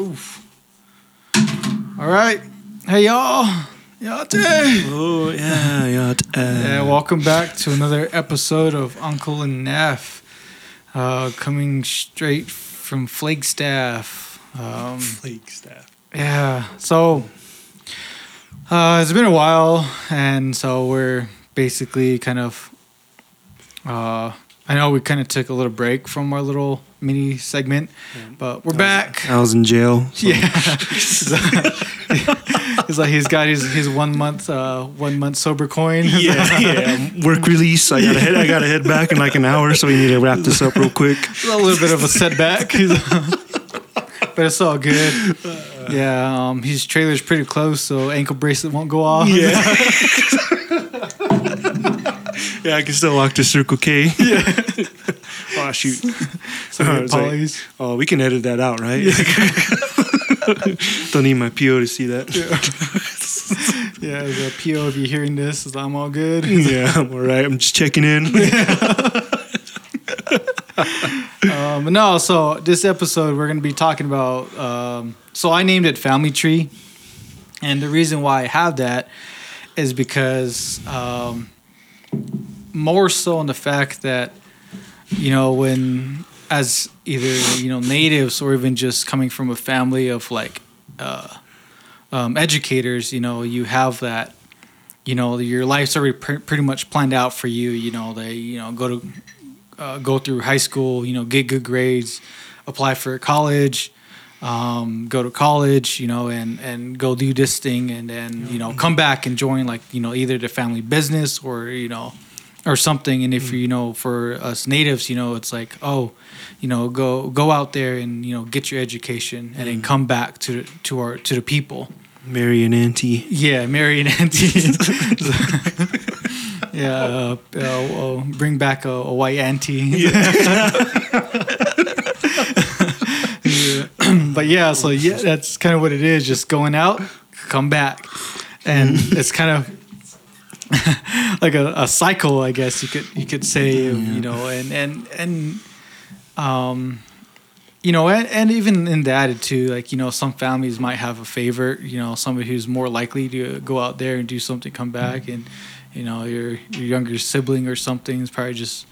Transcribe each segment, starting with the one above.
Oof. All right. Hey, y'all. Yate. Oh yeah, yeah. Yeah, welcome back to another episode of Uncle and Neph. Uh, coming straight from Flagstaff. Um, Flake staff. yeah, so uh, it's been a while, and so we're basically kind of. Uh, I know we kind of took a little break from our little mini segment, but we're back. I was in jail. so- Yeah, it's like he's got his his one month uh one month sober coin. yeah, yeah. Work release. I gotta head. I gotta head back in like an hour, so we need to wrap this up real quick. a little bit of a setback, but it's all good. Yeah, um, his trailer's pretty close, so ankle bracelet won't go off. Yeah. yeah, I can still walk to Circle K. Yeah. oh shoot. so Oh, good like- oh, we can edit that out, right? Don't need my PO to see that. Yeah, the PO if you're hearing this, is I'm all good. Yeah, I'm all right. I'm just checking in. Um, but no, so this episode we're gonna be talking about. Um, so I named it Family Tree, and the reason why I have that is because um, more so on the fact that you know when as either you know natives or even just coming from a family of like uh, um, educators, you know, you have that. You know, your life's already pr- pretty much planned out for you. You know, they you know go to uh, go through high school, you know, get good grades, apply for college, um, go to college, you know, and and go do this thing, and then you know come back and join like you know either the family business or you know or something. And if you know for us natives, you know, it's like oh, you know, go go out there and you know get your education, and then come back to to our to the people. Mary and Auntie. Yeah, Mary and Auntie. yeah, uh, uh, uh, bring back a, a white auntie. Yeah. but yeah, so yeah, that's kind of what it is. Just going out, come back, and it's kind of like a, a cycle, I guess you could you could say. of, You know, and and and um, you know, and, and even in that too, like you know, some families might have a favorite. You know, somebody who's more likely to go out there and do something, come back, and you know, your your younger sibling or something is probably just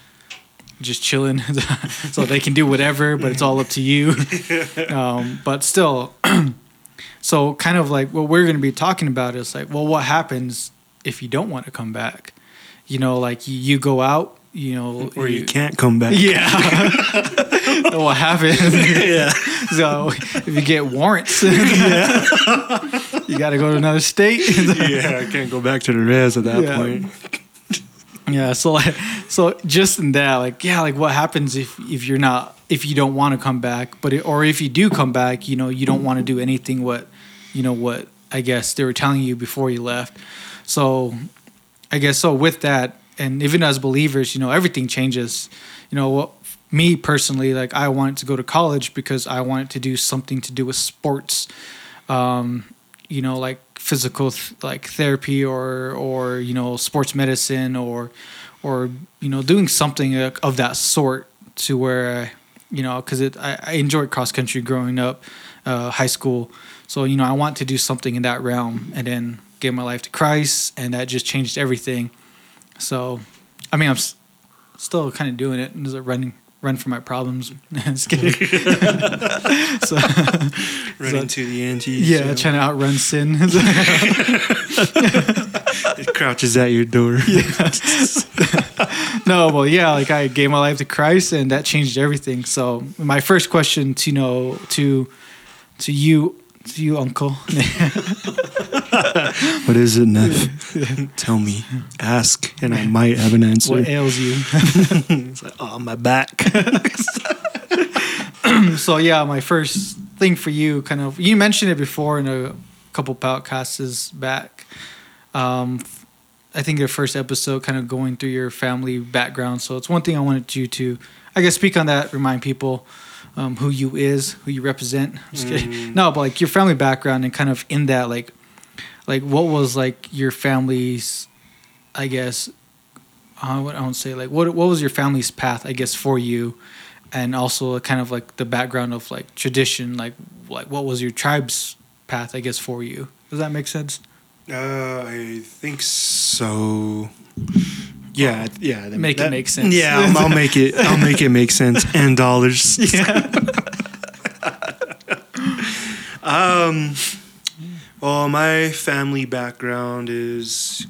just chilling, so they can do whatever, but it's all up to you. Um, but still, so kind of like what we're going to be talking about is like, well, what happens if you don't want to come back? You know, like you, you go out, you know, Or you can't come back. yeah. what happens? yeah. So if you get warrants, yeah. you got to go to another state. yeah, I can't go back to the res at that Yeah. point. yeah. So like, so just in that, like, yeah, like what happens if if you're not if you don't want to come back, but it, or if you do come back, you know, you don't want to do anything what you know what I guess they were telling you before you left. So I guess so with that, and even as believers, you know, everything changes. You know, me personally, like I wanted to go to college because I wanted to do something to do with sports. Um, you know, like physical th- like therapy or or you know sports medicine or or you know doing something uh, of that sort to where you know because it I, I enjoyed cross country growing up, uh, high school. So you know I want to do something in that realm and then give my life to Christ and that just changed everything. So, I mean I'm s- still kind of doing it and just running run from my problems. just kidding. so, Running to the Antis. yeah, trying to outrun sin. It crouches at your door. no, well, yeah, like I gave my life to Christ, and that changed everything. So, my first question to you know to to you to you, Uncle. What is it, Neph? Tell me. Ask, and I might have an answer. what ails you? It's like, oh, my back. so, yeah, my first thing for you, kind of, you mentioned it before in a couple podcasts back. Um, I think your first episode, kind of going through your family background. So, it's one thing I wanted you to, I guess, speak on that, remind people. Um, who you is, who you represent. I'm just kidding. No, but like your family background and kind of in that, like, like what was like your family's, I guess, I would I would say like what what was your family's path, I guess, for you, and also kind of like the background of like tradition, like like what was your tribe's path? I guess for you. Does that make sense? Uh, I think so. Yeah, yeah. that- Make it make sense. Yeah, I'll, I'll make it. I'll make it make sense. And dollars. Yeah. Um, well, my family background is,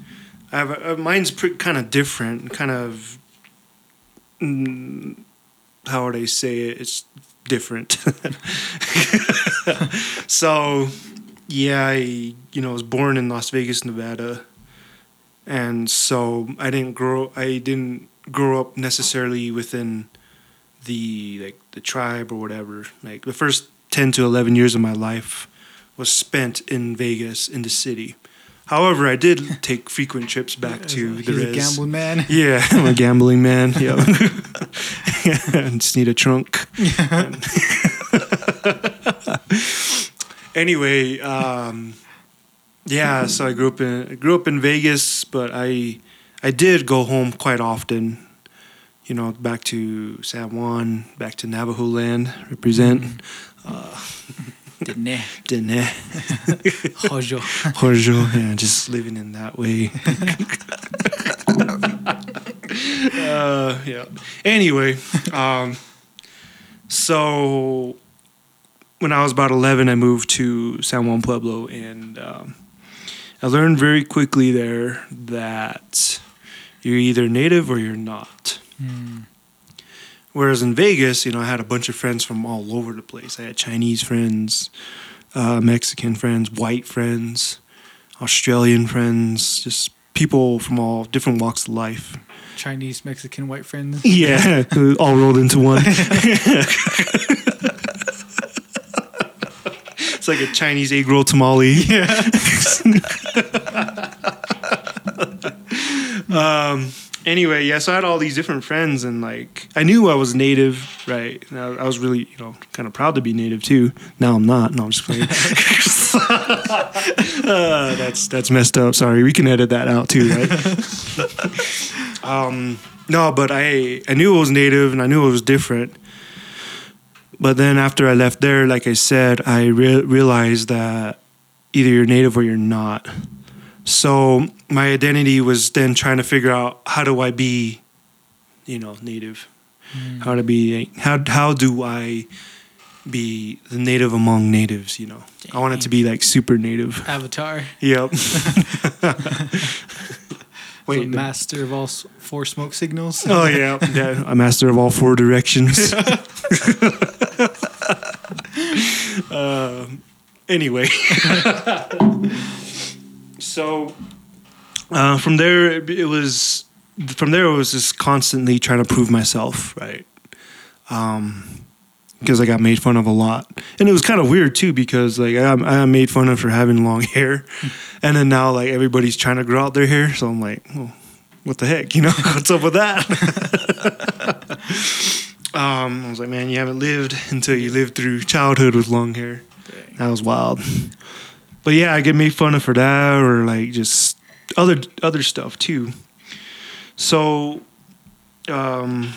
I have a, uh, mine's pretty, kind of different. Kind of, mm, how would I say it? It's different. so, yeah, I you know was born in Las Vegas, Nevada, and so I didn't grow. I didn't grow up necessarily within the like the tribe or whatever. Like the first ten to eleven years of my life was spent in Vegas, in the city. However, I did take frequent trips back to the He's a res. gambling man. Yeah, I'm a gambling man. Yeah, I just need a trunk. Yeah. anyway, um, yeah. So I grew up in I grew up in Vegas, but I I did go home quite often. You know, back to San Juan, back to Navajo land, represent. Didn't he? Didn't I? Hojo. Yeah, just living in that way. uh, yeah. Anyway, um, so when I was about 11, I moved to San Juan Pueblo, and um, I learned very quickly there that you're either native or you're not. Hmm. Whereas in Vegas, you know, I had a bunch of friends from all over the place. I had Chinese friends, uh, Mexican friends, white friends, Australian friends, just people from all different walks of life. Chinese, Mexican, white friends. Yeah, all rolled into one. it's like a Chinese egg roll tamale. Yeah. um, anyway, yeah, so I had all these different friends, and like I knew I was native, right? And I, I was really, you know, kind of proud to be native too. Now I'm not. No, I'm just playing. uh, that's that's messed up. Sorry, we can edit that out too, right? um, no, but I I knew it was native, and I knew it was different. But then after I left there, like I said, I re- realized that either you're native or you're not. So my identity was then trying to figure out how do I be, you know, native. Mm. How to be how how do I be the native among natives? You know, I wanted to be like super native. Avatar. Yep. Wait, the- master of all four smoke signals. oh yeah, yeah. A master of all four directions. um, anyway, so uh, from there it, was from there it was just constantly trying to prove myself, right? Um, because I got made fun of a lot, and it was kind of weird too because like I, I made fun of for having long hair, and then now like everybody's trying to grow out their hair, so I'm like, well, what the heck, you know, what's up with that? Um, I was like, man, you haven't lived until you lived through childhood with long hair. That was wild. But yeah, I get made fun of for that, or like just other other stuff too. So, um,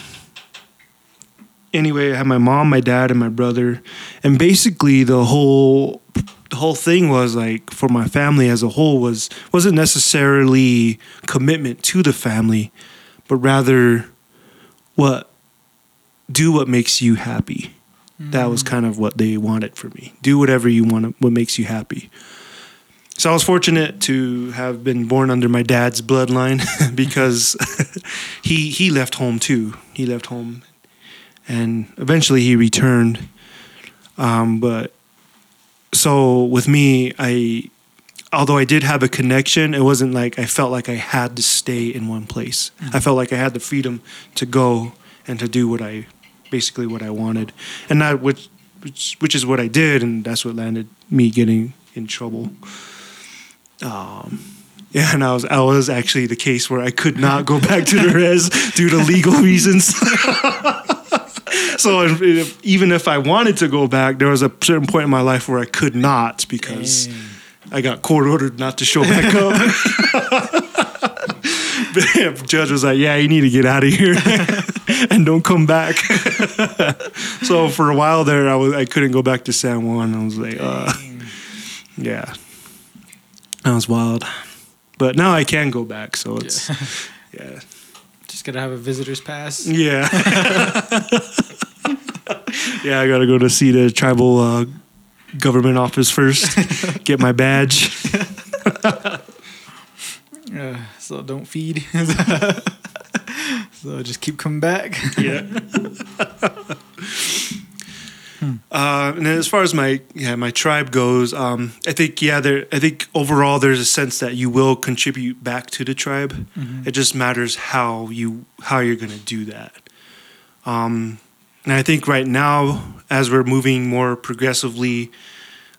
anyway, I had my mom, my dad, and my brother, and basically the whole the whole thing was like for my family as a whole was wasn't necessarily commitment to the family, but rather what do what makes you happy. That was kind of what they wanted for me. Do whatever you want, what makes you happy. So I was fortunate to have been born under my dad's bloodline because he he left home too. He left home, and eventually he returned. Um, but so with me, I although I did have a connection, it wasn't like I felt like I had to stay in one place. I felt like I had the freedom to go and to do what I basically what I wanted, and that which which which is what I did, and that's what landed me getting in trouble. Um, yeah, and I was I was actually the case where I could not go back to the res due to legal reasons. so if, if- even if I wanted to go back, there was a certain point in my life where I could not because Dang. I got court ordered not to show back up. the judge was like, "Yeah, you need to get out of here." and don't come back. so for a while there, I was I couldn't go back to San Juan. I was like, uh, yeah, that was wild. But now I can go back, so it's yeah, Just gotta have a visitor's pass. yeah, yeah. I gotta go to see the tribal uh, government office first, get my badge. Uh, so don't feed. So I just keep coming back. yeah. Uh, and as far as my yeah my tribe goes, um, I think yeah there I think overall there's a sense that you will contribute back to the tribe. It just matters how you how you're gonna do that. Um, and I think right now as we're moving more progressively,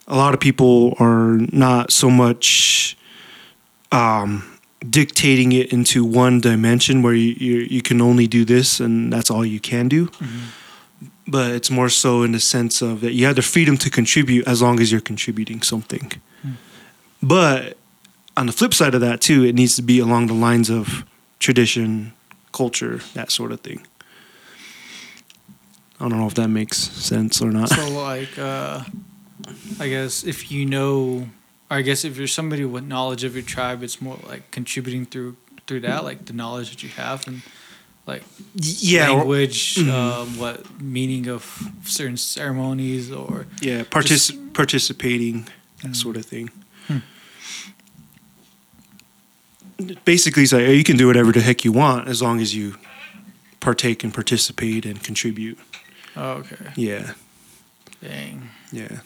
a lot of people are not so much um, dictating it into one dimension where you, you you can only do this and that's all you can do. But it's more so in the sense of that you have the freedom to contribute as long as you're contributing something. But on the flip side of that too, it needs to be along the lines of tradition, culture, that sort of thing. I don't know if that makes sense or not. So like, uh, I guess if you know, or I guess if you're somebody with knowledge of your tribe, it's more like contributing through through that, like the knowledge that you have and like yeah, or- language, Mhm. um, what meaning of certain ceremonies or yeah, partic- participating, that sort of thing. Hmm. Basically, it's like you can do whatever the heck you want as long as you partake and participate and contribute. oh, okay, Yeah, dang, yeah.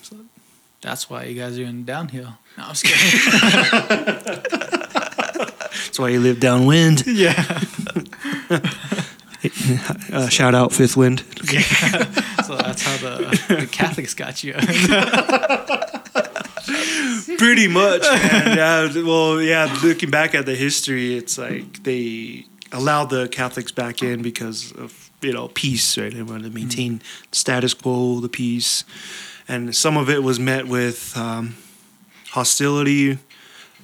That's why you guys are in downhill. No, I'm kidding. That's why you live downwind. yeah, Uh, shout out Fifth Wind. so that's how the, the Catholics got you. Pretty much. man. yeah. Well, yeah. Looking back at the history, it's like they allowed the Catholics back in because of you know peace, right? They wanted to maintain status quo, the peace, and some of it was met with um, hostility,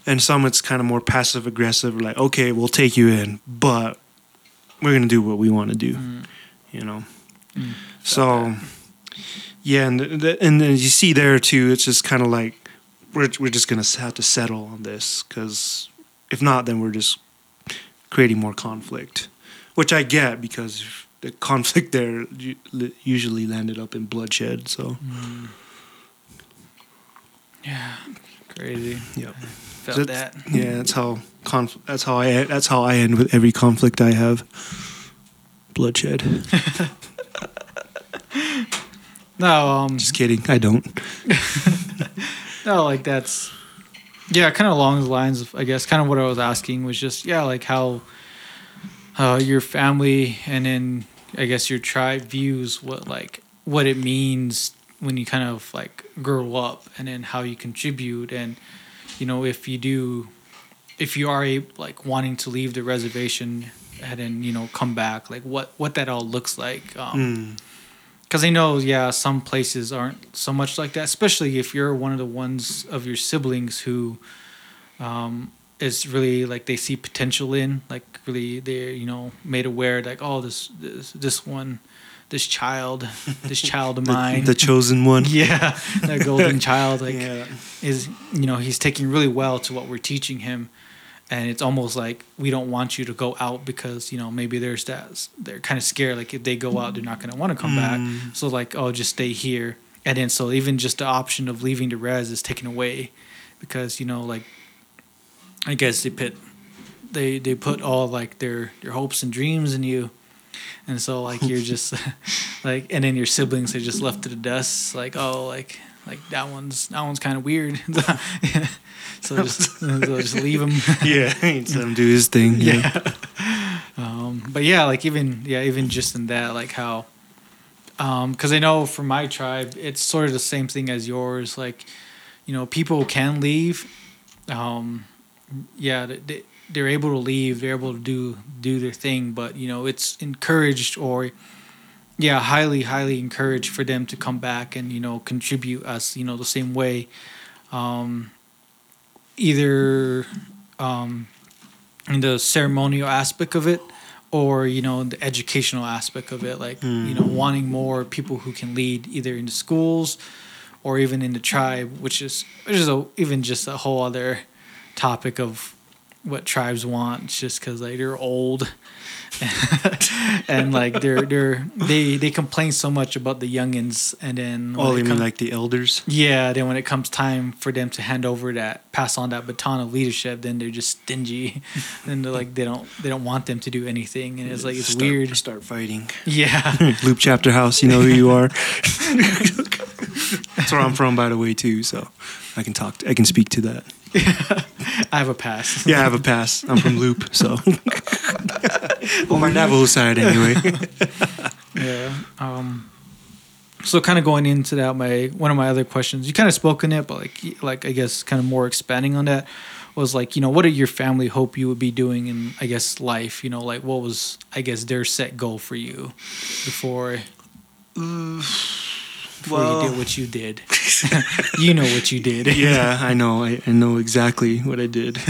and some it's kind of more passive aggressive. Like, okay, we'll take you in, but we're gonna do what we want to do. You know. Mm. So, yeah, and the, and then you see there too. It's just kind of like we're we're just gonna have to settle on this because if not, then we're just creating more conflict, which I get because the conflict there usually landed up in bloodshed. So, yeah, crazy. yeah, Felt that. yeah, that's how conf- that's how I that's how I end with every conflict I have. Bloodshed. No, um, Just kidding. I don't. No, like that's yeah, kind of along the lines of I guess kind of what I was asking was just yeah, like how uh, your family and then I guess your tribe views what like what it means when you kind of like grow up and then how you contribute and you know if you do if you are a, like wanting to leave the reservation and then you know come back like what what that all looks like um, Mm. because I know, yeah, some places aren't so much like that. Especially if you're one of the ones of your siblings who um, is really like they see potential in, like really they're you know made aware like oh this this this one, this child, this child of mine, the chosen one. yeah, that golden child like yeah. is you know he's taking really well to what we're teaching him. And it's almost like we don't want you to go out because you know maybe there's that they're kind of scared like if they go out they're not going to want to come back. Mm. So like oh just stay here. And then so even just the option of leaving the res is taken away because you know like i guess they put they they put all like their their hopes and dreams in you and so like you're just like and then your siblings are just left to the dust like oh like like that one's that one's kind of weird so just so just leave him yeah, let him do his thing. Yeah. yeah. Um, but yeah, like even yeah, even just in that, like how, um, because I know for my tribe, it's sort of the same thing as yours. Like, you know, people can leave. Um, yeah, they- they they're able to leave. They're able to do do their thing, but you know, it's encouraged or. Yeah, highly, highly encouraged for them to come back and you know contribute us, you know, the same way. Um, either um, in the ceremonial aspect of it or you know the educational aspect of it, like you know wanting more people who can lead either in the schools or even in the tribe, which is which is a, even just a whole other topic of what tribes want. It's just because like they're old. and like they're they're they they complain so much about the youngins and then Oh, you mean like the elders? yeah, then when it comes time for them to hand over that, pass on that baton of leadership, then they're just stingy, and they're like they don't they don't want them to do anything, and it's like it's Start- weird. Start fighting. Yeah, Leupp Chapter House, you know who you are. That's where I'm from, by the way, too. So I can talk. I can speak to that. I have a pass. Yeah, I have a pass. I'm from Leupp, so. well, my Navajo side, anyway. Yeah. Um, so kind of going into that, my one of my other questions, you kind of spoke in it, but like like I guess kind of more expanding on that was like you know what did your family hope you would be doing in I guess life? You know, like what was I guess their set goal for you before before well- you did what you did. you know what you did. yeah, I know. I, I know exactly what I did.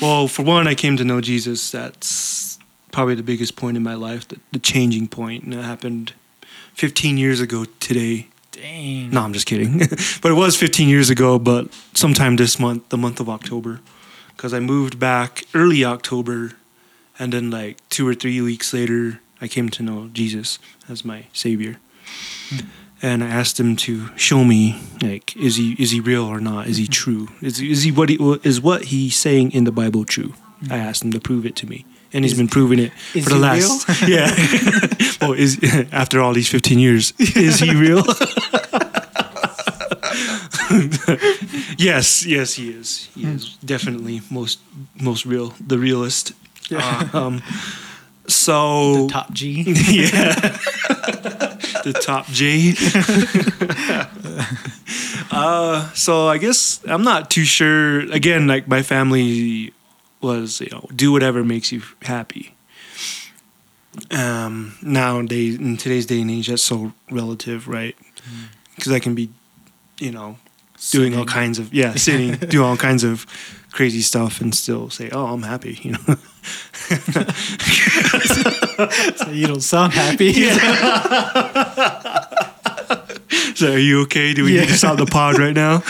well, for one, I came to know Jesus. That's probably the biggest point in my life, the, the changing point, and it happened 15 years ago today. Dang. No, I'm just kidding. but it was 15 years ago, but sometime this month, the month of October, because I moved back early October, and then like two or three weeks later, I came to know Jesus as my savior. And I asked him to show me, like, is he is he real or not? Is he true? Is is he what he is what he's saying in the Bible true? I asked him to prove it to me, and he's Is- been proving it for the he last yeah. well, is after all these 15 years, is he real? yes, yes, he is. He is definitely most most real, the realist. Yeah. Uh, um, so the Top G. yeah, the top G. uh, so I guess I'm not too sure. Again, like my family was, you know, do whatever makes you happy. Um, nowadays, in today's day and age, that's so relative, right? Because I can be, you know, doing all kinds of yeah, sitting, do all kinds of crazy stuff, and still say, "Oh, I'm happy," you know. So you don't sound happy. So are you okay? Do we need to Yeah. stop the pod right now?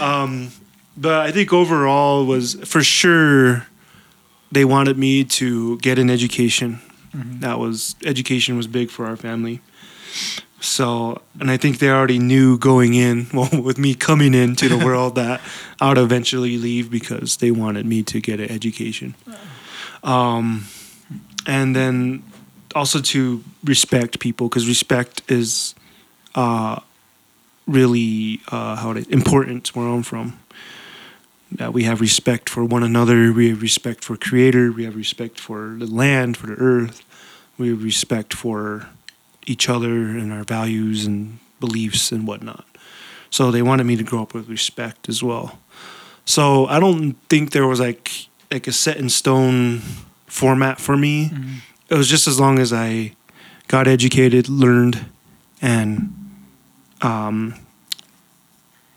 um, but I think overall was for sure they wanted me to get an education. That was education was big for our family. So, and I think they already knew going in, well, with me coming into the world, that I would eventually leave because they wanted me to get an education. Um, and then also to respect people because respect is uh, really uh, how it important where I'm from. That we have respect for one another, we have respect for Creator, we have respect for the land, for the earth, we have respect for each other and our values and beliefs and whatnot. So they wanted me to grow up with respect as well. So I don't think there was like like a set in stone format for me it was just as long as I got educated, learned, and um,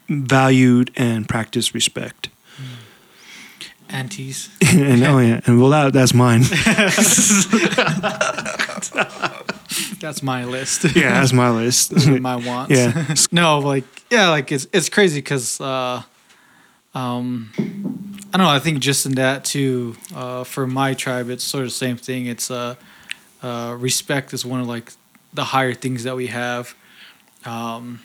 valued and practiced respect. Aunties. and oh yeah, and well that that's mine. That's my list. yeah, that's my list. My wants. yeah, no, like yeah, like it's it's crazy because uh, um, I don't know. I think just in that too, uh, for my tribe, it's sort of the same thing. It's uh, uh, respect is one of like the higher things that we have. Um,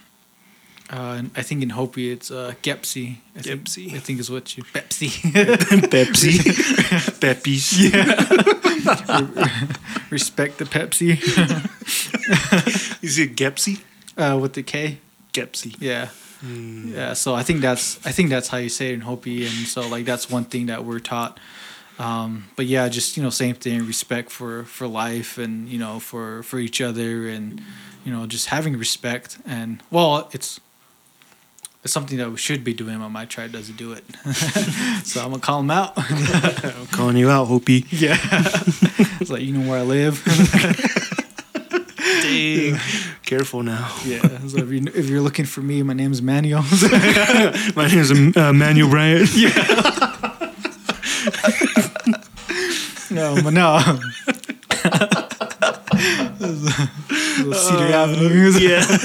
uh, and I think in Hopi it's uh, Kyaptsi. I think, Kyaptsi. I think is what you Pepsi. Pepsi, Peppies. Respect the Pepsi Is it Kyaptsi? uh, with the K. Kyaptsi. Yeah. Hmm. Yeah, so I think that's I think that's how you say it in Hopi, and so like that's one thing that we're taught. Um, but yeah, just you know, same thing, respect for for life, and you know, for for each other, and you know, just having respect. And well, it's it's something that we should be doing, but my tribe doesn't do it. so I'm gonna call him out. I'm calling you out, Hopi. yeah, it's like you know where I live. Dang. Careful now. yeah, so if, you, if you're looking for me, my name's Manuel. My name is uh, Manuel Bryant. Yeah. no, but no. Cedar Avenue. yeah.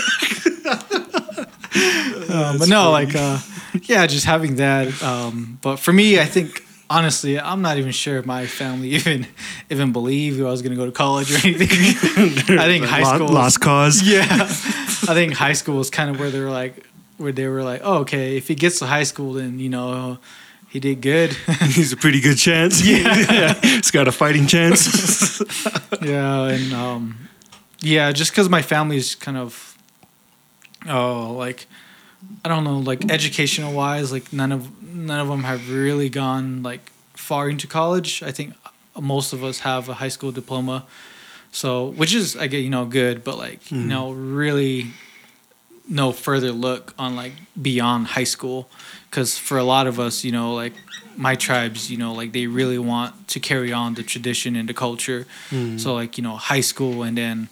Um, but no, like, uh, yeah, just having that. Um, but for me, I think honestly, I'm not even sure if my family even even believed I was going to go to college or anything. I think high school, was- lost cause. yeah, I think high school was kind of where they were like, where they were like, oh, okay, if he gets to high school, then you know, he did good. He's a pretty good chance. Yeah. He's got a fighting chance. yeah, and um, yeah, just because my family's kind of, oh, like, I don't know, like educational wise, like none of none of them have really gone like far into college. I think most of us have a high school diploma, so which is I get you know good, but like you hmm. know really no further look on like beyond high school. Because for a lot of us you know like my tribes you know like they really want to carry on the tradition and the culture. Hmm. So like you know high school and then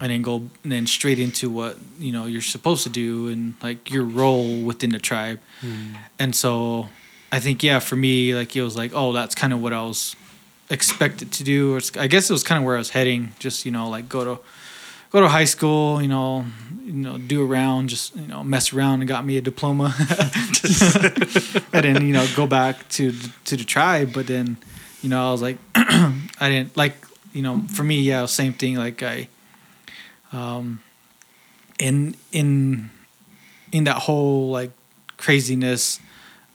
and then go and then straight into what you know you're supposed to do and like your role within the tribe. Hmm. And so i think yeah for me like it was like oh that's kind of what i was expected to do. Or i guess it was kind of where i was heading just you know like go to go to high school you know you know do around just you know mess around and got me a diploma. And then you know go back to to the tribe but then you know i was like i didn't like you know for me yeah same thing like i um in in in that whole like craziness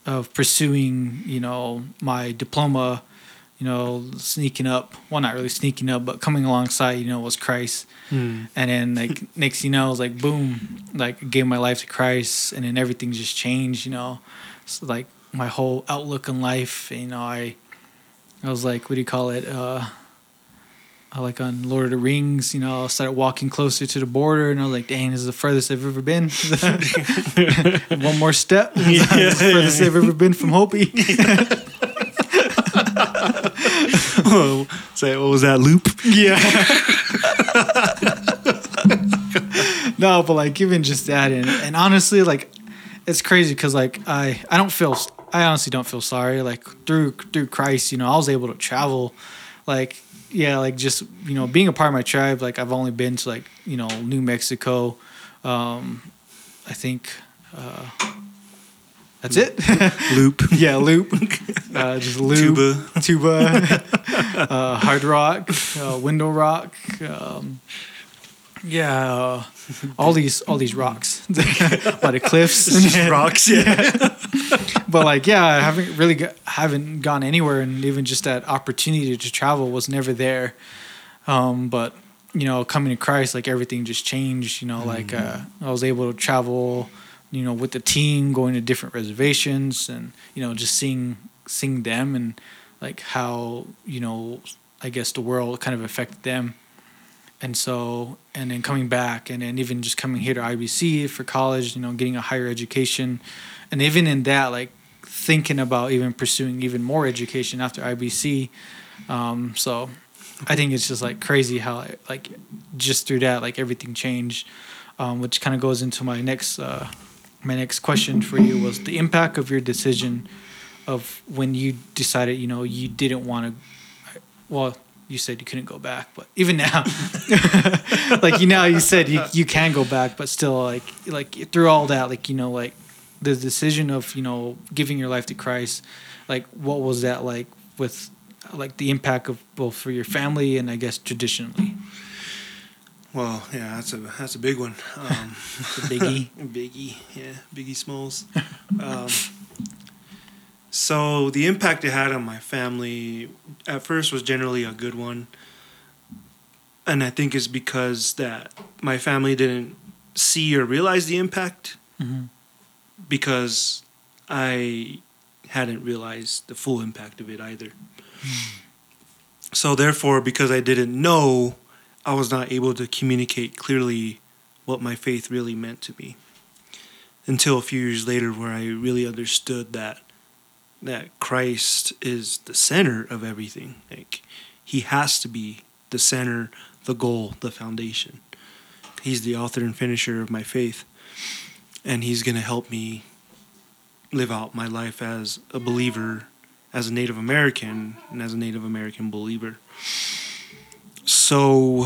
of pursuing you know my diploma you know sneaking up well not really sneaking up but coming alongside you know was christ Hmm. and then like next you know, it was like boom, like gave my life to Christ, and then everything just changed. You know, so like my whole outlook on life. You know, I, I was like, what do you call it? Uh, like on Lord of the Rings. You know, I started walking closer to the border, and I was like, dang, this is the furthest I've ever been. One more step, this is the furthest I've ever been from Hopi. Oh, say, what was that Leupp? Yeah. no, but like even just that, and, and honestly, like it's crazy because like I I don't feel I honestly don't feel sorry. Like through through Christ, you know, I was able to travel. Like yeah, like just you know being a part of my tribe. Like I've only been to like you know New Mexico. Um, I think uh, that's it. Leupp. yeah, Leupp. Uh, just Leupp Tuba. tuba, uh, hard rock, uh, window rock. Um, yeah, uh, all these all these rocks by the cliffs. Just rocks, yeah. but like, yeah, I haven't really got, haven't gone anywhere, and even just that opportunity to travel was never there. Um, but you know, coming to Christ, like everything just changed. You know, like uh, I was able to travel, you know, with the team, going to different reservations, and you know, just seeing seeing them and like how you know, I guess the world kind of affected them. And so, and then coming back, and then even just coming here to IBC for college, you know, getting a higher education, and even in that, like thinking about even pursuing even more education after IBC. Um, so, I think it's just like crazy how like just through that, like everything changed, um, which kind of goes into my next uh, my next question for you was the impact of your decision of when you decided you know you didn't want to well you said you couldn't go back but even now like you know you said you, you can go back but still like like through all that like you know like the decision of you know giving your life to christ like what was that like with like the impact of both for your family and i guess traditionally Well, yeah, that's a that's a big one. Um, biggie Biggie, yeah, Biggie Smalls. Um, so the impact it had on my family at first was generally a good one, and I think it's because that my family didn't see or realize the impact Mhm. because I hadn't realized the full impact of it either. So therefore, because I didn't know, I was not able to communicate clearly what my faith really meant to me until a few years later where I really understood that that Christ is the center of everything. Like he has to be the center, the goal, the foundation. He's the author and finisher of my faith. And he's going to help me live out my life as a believer as a Native American and as a Native American believer. So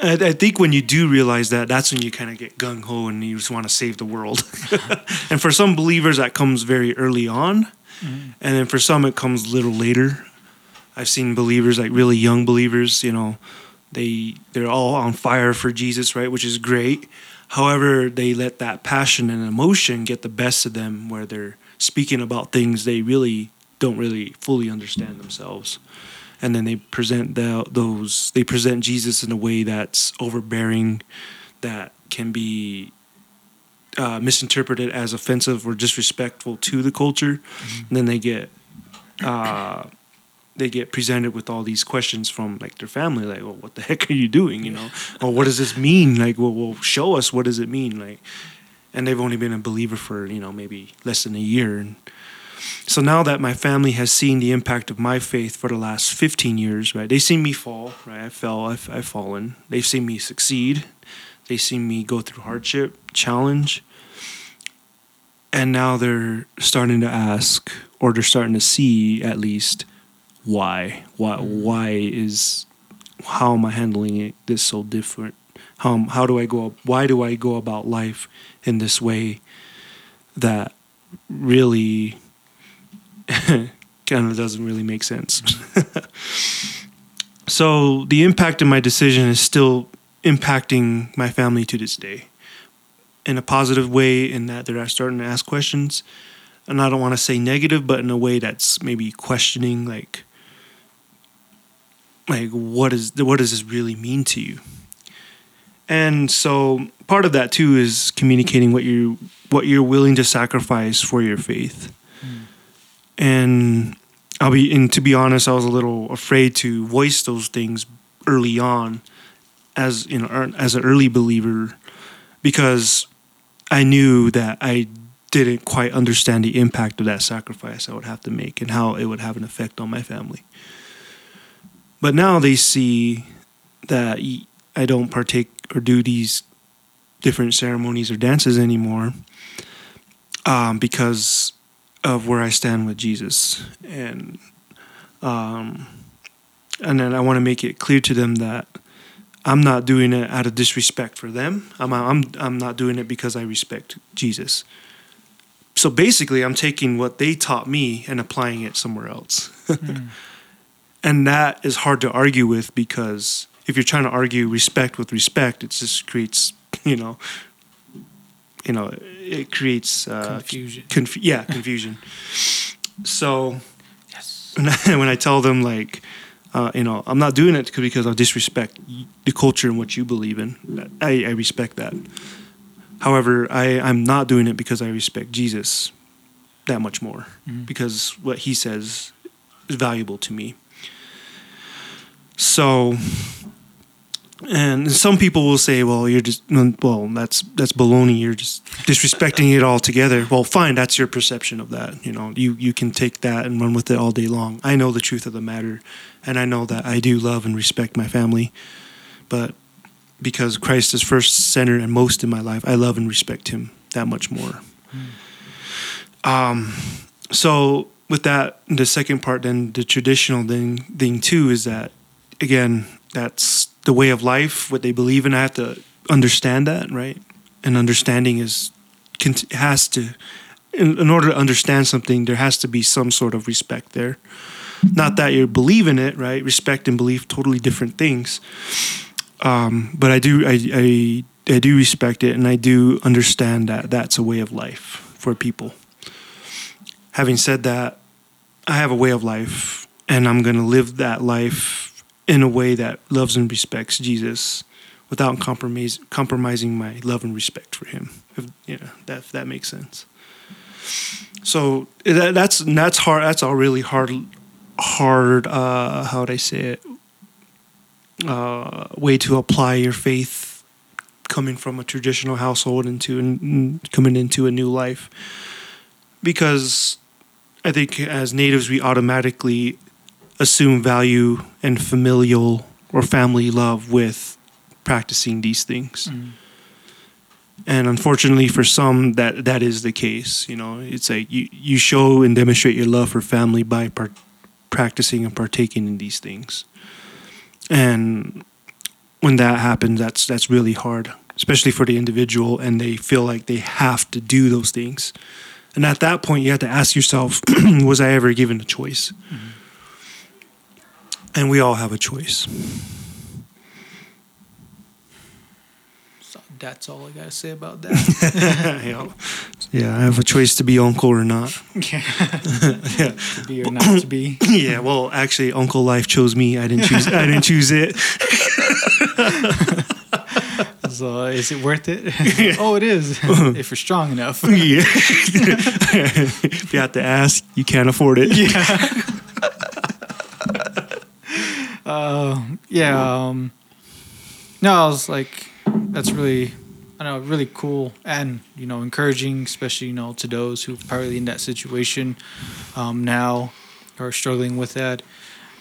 I, I think when you do realize that, that's when you kind of get gung ho and you just want to save the world. and for some believers, that comes very early on, mm-hmm. and then for some, it comes a little later. I've seen believers like really young believers, you know, they they're all on fire for Jesus, right, which is great. However, they let that passion and emotion get the best of them, where they're speaking about things they really don't really fully understand themselves and then they present the, those they present jesus in a way that's overbearing that can be uh, misinterpreted as offensive or disrespectful to the culture. And then they get uh, they get presented with all these questions from like their family like well what the heck are you doing? You know? Or what does this mean? Like well, well show us what does it mean? Like and they've only been a believer for you know maybe less than a year. And so now that my family has seen the impact of my faith for the last 15 years right they've seen me fall right i fell i've, I've fallen. They've seen me succeed. They've seen me go through hardship challenge. And now they're starting to ask or they're starting to see at least why why why is how am i handling it this so different? How, how do i go why do i go about life in this way that really kind of doesn't really make sense. So the impact of my decision is still impacting my family to this day. In a positive way in that they're starting to ask questions. And i don't want to say negative but in a way that's maybe questioning like like what is what does this really mean to you? And so part of that too is communicating what you what you're willing to sacrifice for your faith and i'll be and to be honest i was a little afraid to voice those things early on as you know as an early believer because i knew that i didn't quite understand the impact of that sacrifice i would have to make and how it would have an effect on my family. But now they see that I don't partake or do these different ceremonies or dances anymore um, because of where I stand with Jesus. And um, and then I want to make it clear to them that I'm not doing it out of disrespect for them. I'm I'm I'm not doing it because I respect Jesus. So basically, I'm taking what they taught me and applying it somewhere else. mm. And that is hard to argue with because if you're trying to argue respect with respect, it just creates, you know, you know, it creates uh, confusion. Conf- yeah, confusion. so, yes. when, I, when I tell them like, uh, you know, I'm not doing it because I disrespect the culture and what you believe in. I, I respect that. However, I, I'm not doing it because I respect Jesus that much more mm-hmm. because what he says is valuable to me. So, and some people will say, "Well, you're just well, that's that's baloney. You're just disrespecting it altogether." Well, fine, that's your perception of that. You know, you you can take that and run with it all day long. I know the truth of the matter, and I know that I do love and respect my family, but because Christ is first, center, and most in my life, I love and respect Him that much more. Mm. Um, so with that, the second part, then the traditional thing thing too is that again, that's the way of life, what they believe in. I have to understand that, right? And understanding is has to, in, in order to understand something, there has to be some sort of respect there. Not that you believe in it, right? Respect and belief, totally different things. Um, but I do, I, I, I do respect it, and I do understand that that's a way of life for people. Having said that, I have a way of life, and I'm going to live that life in a way that loves and respects Jesus without compromise, compromising my love and respect for him. If, you know, that, if that makes sense. So that, that's that's hard. That's a really hard, hard. Uh, how would I say it? Uh, way to apply your faith coming from a traditional household into and coming into a new life. Because I think as natives, we automatically assume value and familial or family love with practicing these things. Mm. and unfortunately for some that that is the case you know. It's like you you show and demonstrate your love for family by par- practicing and partaking in these things. And when that happens that's that's really hard especially for the individual and they feel like they have to do those things. And at that point you have to ask yourself was i ever given a choice and we all have a choice So that's all I gotta say about that. yeah. yeah i have a choice to be uncle or not yeah. yeah to be or not to be. yeah well actually uncle life chose me i didn't choose i didn't choose it So is it worth it? oh, it is. if you're strong enough. yeah if you have to ask you can't afford it yeah. Uh, yeah. Um, no, I was like, that's really, I don't know, really cool and you know encouraging, especially you know to those who are probably in that situation um, now or struggling with that.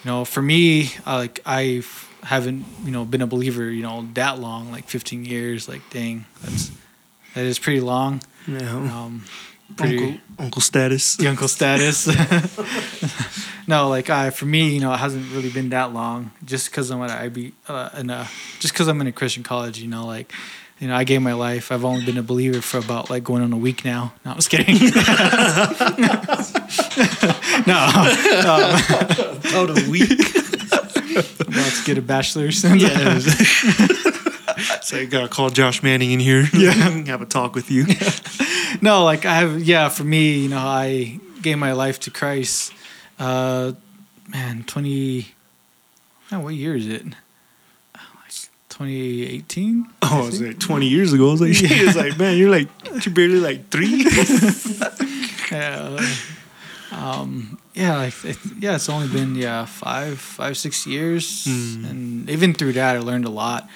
You know, for me, I, like I haven't you know been a believer you know that long, like 15 years. Like, dang, that's that is pretty long. yeah Um, pretty uncle uncle status the uncle status. no, like I for me, you know, it hasn't really been that long. Just because I'm at IB, uh, in a, just because I'm in a Christian college, you know, like, you know, I gave my life. I've only been a believer for about like going on a week now. No, I was kidding. no, out of a week about to get a bachelor's. yeah so i gotta call josh manning in here yeah have a talk with you no, like I have, yeah. For me, you know, I gave my life to Christ. Uh, man, twenty. Man, what year is it? Twenty eighteen. oh it was like 20 years ago i was like yeah. it's like man you're like you're barely like three Yeah. Um, yeah, like it, yeah, it's only been yeah five, five, six years, Hmm. and even through that, I learned a lot.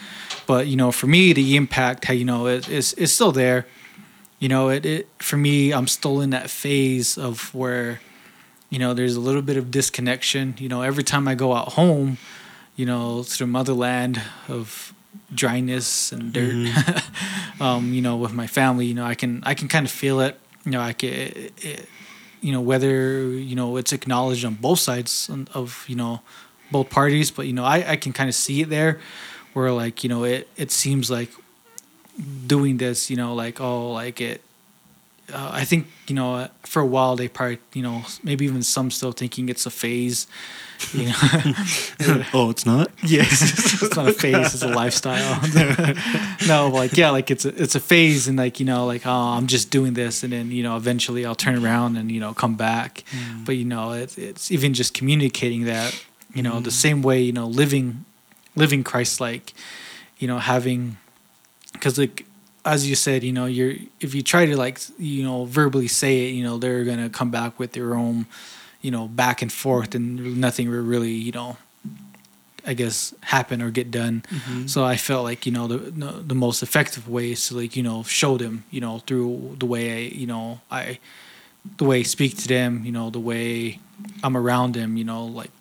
But you know, for me, the impact, how you know, it, is is still there. You know, it, it for me, I'm still in that phase of where, you know, there's a little bit of disconnection. You know, every time I go out home, you know, to the motherland of dryness and dirt, um, you know, with my family, you know, I can I can kind of feel it. You know, I can. It, it, you know whether you know it's acknowledged on both sides of you know both parties but you know i, I can kind of see it there where like you know it it seems like doing this you know like oh like it uh, i think you know for a while they probably you know maybe even some still thinking it's a phase you know. Oh it's not? Yes. It's not a phase it's a lifestyle. No like yeah like it's a it's a phase and like you know like oh i'm just doing this and then you know eventually i'll turn around and you know come back. But you know it's, it's even just communicating that you know the same way you know living living christ like you know having because like as you said you know you're if you try to like you know verbally say it you know they're gonna come back with their own you know back and forth and nothing will really you know I guess happen or get done. So I felt like you know the, the the most effective way is to like you know show them you know through the way I you know I the way I speak to them you know the way I'm around them you know like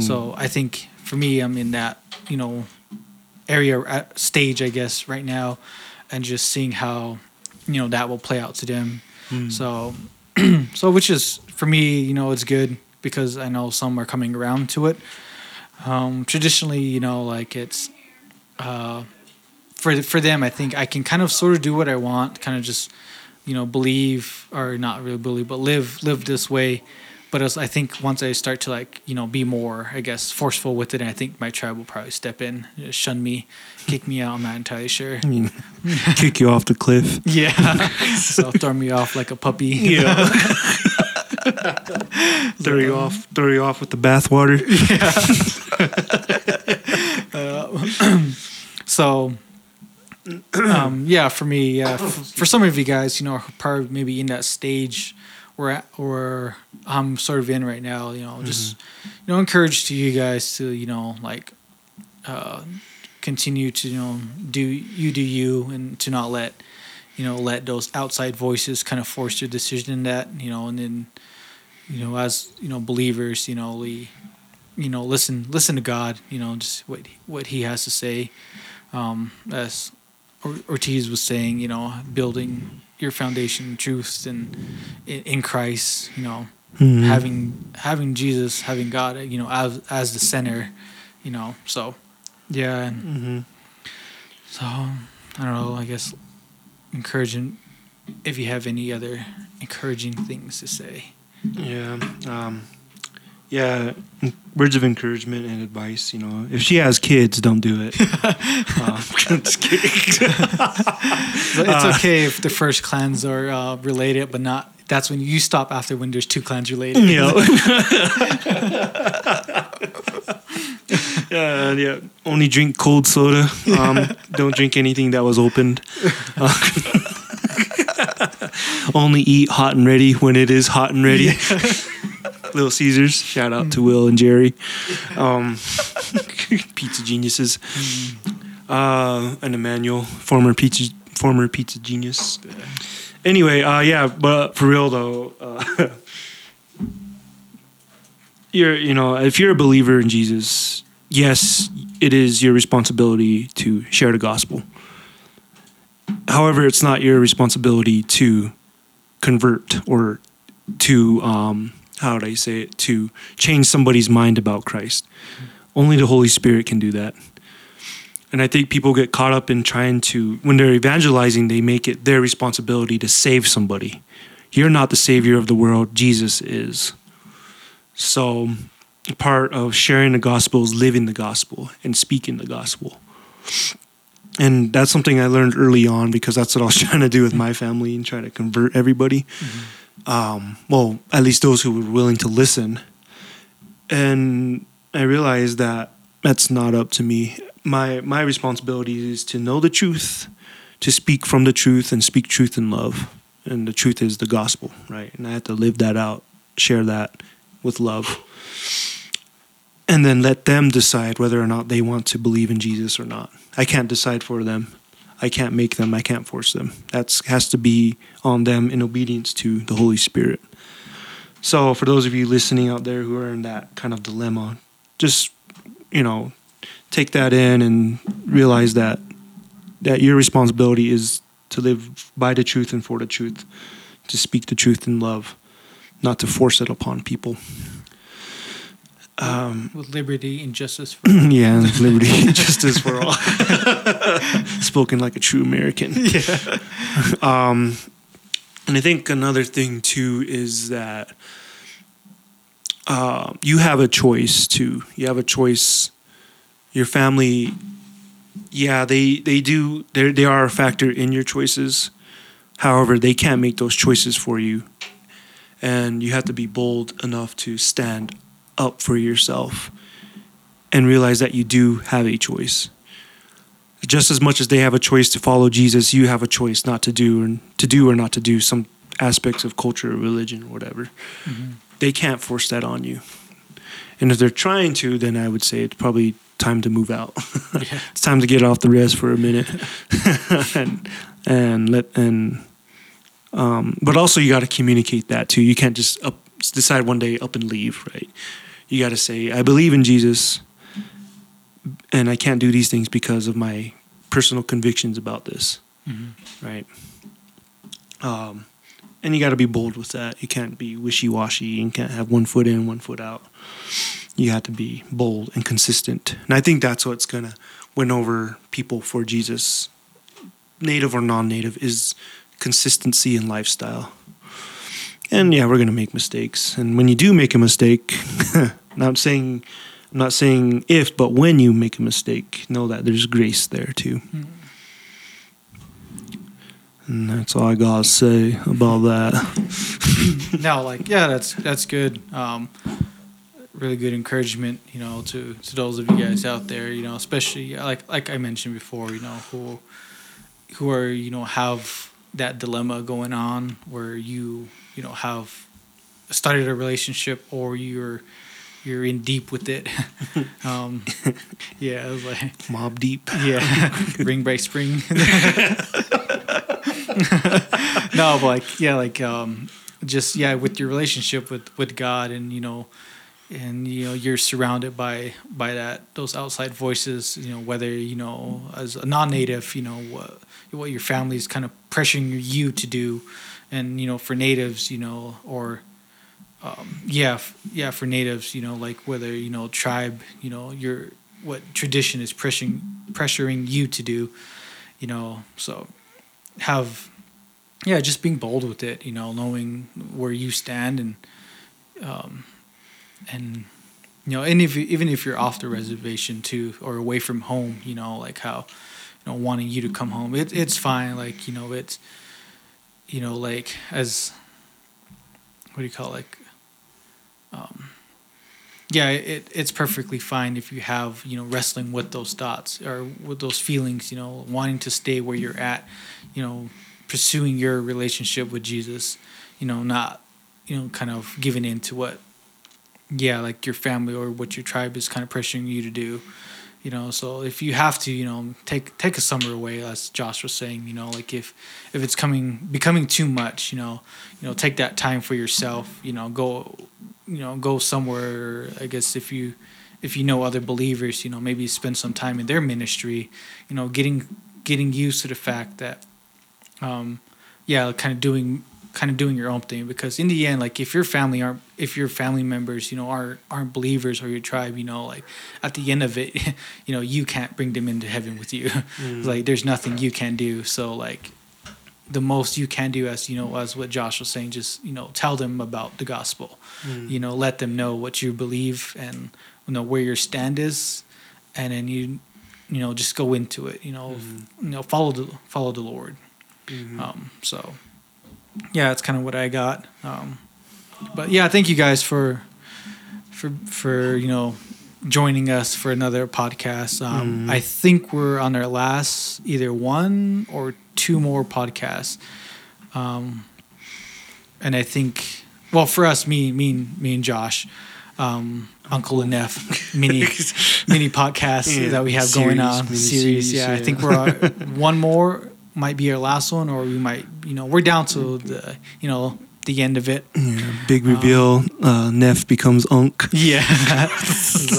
so I think for me I'm in that you know area stage I guess right now and just seeing how you know that will play out to them. So so which is for me you know it's good because I know some are coming around to it um, traditionally, you know, like it's uh, for for them. I think I can kind of sort of do what I want, kind of just you know believe or not really believe, but live live this way. But as I think once I start to like you know be more, I guess forceful with it, I think my tribe will probably step in, uh, shun me, kick me out. I'm not entirely sure. I mean, kick you off the cliff. Yeah, so throw me off like a puppy. Yeah. throw you off. Throw you off with the bathwater. Yeah. So, um, yeah, for me, yeah, f- for some of you guys, you know, probably maybe in that stage where where I'm sort of in right now, you know, just you know, encourage to you guys to you know like uh, continue to you know do you do you and to not let you know let those outside voices kind of force your decision in that you know and then you know as you know believers you know we you know listen listen to God you know just what what he has to say um as Ortiz was saying, you know, building your foundation truth and in, in Christ, you know, Mhm. having having Jesus, having God, you know, as as the center, you know. So, yeah, and Mhm. so I don't know. I guess encouraging. If you have any other encouraging things to say, Yeah. Um, yeah. Words of encouragement and advice. You know, if she has kids, don't do it. um, just kidding. It's okay if the first clans are uh, related, but not. That's when you stop after when there's two clans related. yeah. yeah. Yeah. Only drink cold soda. Um, don't drink anything that was opened. Uh, only eat hot and ready when it is hot and ready. Little Caesars. Shout out to Will and Jerry. Um, pizza geniuses. Uh, and Emmanuel, former pizza former pizza genius. Anyway, uh, yeah, but for real though, uh, you're you know if you're a believer in Jesus, yes, it is your responsibility to share the gospel. However, it's not your responsibility to convert or to um, how would I say it to change somebody's mind about Christ. Only the Holy Spirit can do that. And I think people get caught up in trying to, when they're evangelizing, they make it their responsibility to save somebody. You're not the savior of the world, Jesus is. So, part of sharing the gospel is living the gospel and speaking the gospel. And that's something I learned early on because that's what I was trying to do with my family and try to convert everybody. Mm-hmm. Um, well, at least those who were willing to listen. And I realized that that's not up to me. My my responsibility is to know the truth, to speak from the truth and speak truth in love. And the truth is the gospel, right? And I have to live that out, share that with love. And then let them decide whether or not they want to believe in Jesus or not. I can't decide for them. I can't make them. I can't force them. That has to be on them in obedience to the Holy Spirit. So, for those of you listening out there who are in that kind of dilemma, just you know, take that in and realize that that your responsibility is to live by the truth and for the truth, to speak the truth in love, not to force it upon people. Um, with liberty and justice. For yeah, liberty, and justice for all. Spoken like a true American. yeah. Um, and I think another thing too is that uh, you have a choice too. You have a choice. Your family, yeah, they they do. They they are a factor in your choices. However, they can't make those choices for you, and you have to be bold enough to stand up for yourself and realize that you do have a choice just as much as they have a choice to follow Jesus, you have a choice not to do and to do or not to do some aspects of culture or religion or whatever. They can't force that on you. And if they're trying to, then I would say it's probably time to move out. Yeah. it's time to get off the rez for a minute and and let and um, but also you got to communicate that too. You can't just up, decide one day up and leave, right? You got to say, I believe in Jesus, and I can't do these things because of my personal convictions about this, Mhm. right? Um, and you got to be bold with that. You can't be wishy washy and can't have one foot in, one foot out. You have to be bold and consistent. And I think that's what's going to win over people for Jesus, native or non native, is consistency in lifestyle. And yeah, we're going to make mistakes. And when you do make a mistake, not saying I'm not saying if, but when you make a mistake, know that there's grace there too. And that's all I gotta say about that. no, like yeah, that's that's good. Um, really good encouragement, you know, to to those of you guys out there, you know, especially like like I mentioned before, you know, who who are you know have that dilemma going on where you you know have started a relationship or you're you're in deep with it. um, yeah, I was like. Mobb Deep. Yeah, ring by spring. no, but like yeah, like um, just yeah, with your relationship with with God, and you know, and you know you're surrounded by by that those outside voices you know whether you know as a non-native you know what what your family is kind of pressuring you to do and you know for natives you know or um, yeah f- yeah for natives you know like whether you know tribe you know your what tradition is pressuring pressuring you to do you know so have yeah just being bold with it you know knowing where you stand and um, and you know, and if even if you're off the reservation too, or away from home, you know, like how, you know, wanting you to come home, it, it's fine. Like you know, it's, you know, like as, what do you call it? like, um, yeah, it it's perfectly fine if you have you know wrestling with those thoughts or with those feelings, you know, wanting to stay where you're at, you know, pursuing your relationship with Jesus, you know, not you know, kind of giving in to what yeah, like your family or what your tribe is kind of pressuring you to do. You know, so if you have to, you know, take take a summer away, as Josh was saying, you know, like if if it's coming becoming too much, you know, you know, take that time for yourself. You know, go, you know, go somewhere. I guess if you if you know other believers, you know, maybe spend some time in their ministry. You know, getting getting used to the fact that, um, yeah, kind of doing kind of doing your own thing because in the end like if your family aren't if your family members you know aren't aren't believers or your tribe you know like at the end of it you know you can't bring them into heaven with you mm. like there's nothing you can do so like the most you can do as you know as what josh was saying just you know tell them about the gospel mm. you know let them know what you believe and you know where your stand is and then you you know just go into it you know mm. you know follow the follow the lord mm-hmm. um so yeah, that's kind of what I got. Um, but yeah, thank you guys for for for you know joining us for another podcast. Um, mm. I think we're on our last either one or two more podcasts. Um, and I think, well, for us, me, me, me and Josh, um, Uncle and Neph mini mini podcasts yeah. that we have series, going on series. series yeah, yeah, I think we're one more might be our last one, or we might, you know, we're down to the, you know, the end of it. Yeah, big reveal. Um, uh, Neph becomes Unk. Yeah,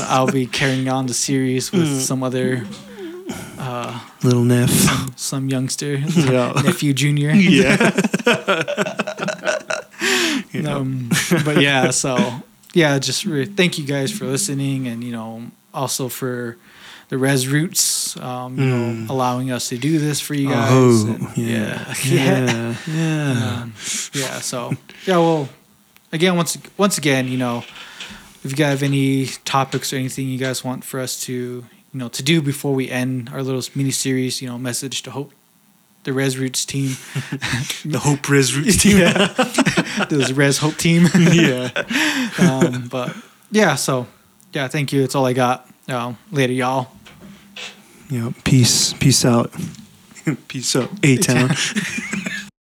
I'll be carrying on the series with mm. some other uh, little Neph, some, some youngster, yeah. nephew junior. Yeah. um, but yeah, so yeah, just re- thank you guys for listening, and you know, also for the Res Roots, um, you mm. know, hmm. allowing us to do this for you guys. Oh, and, yeah, yeah, yeah, yeah. Um, yeah. So yeah, well, again, once once again, you know, if you guys have any topics or anything you guys want for us to, you know, to do before we end our little mini series, you know, message to hope the Res Roots team, the Hope Res Roots team, yeah, the Res Hope team, yeah. Um, but yeah, so yeah, thank you. That's all I got. Uh, later, y'all. Yeah. Peace. Peace out. peace out. A town.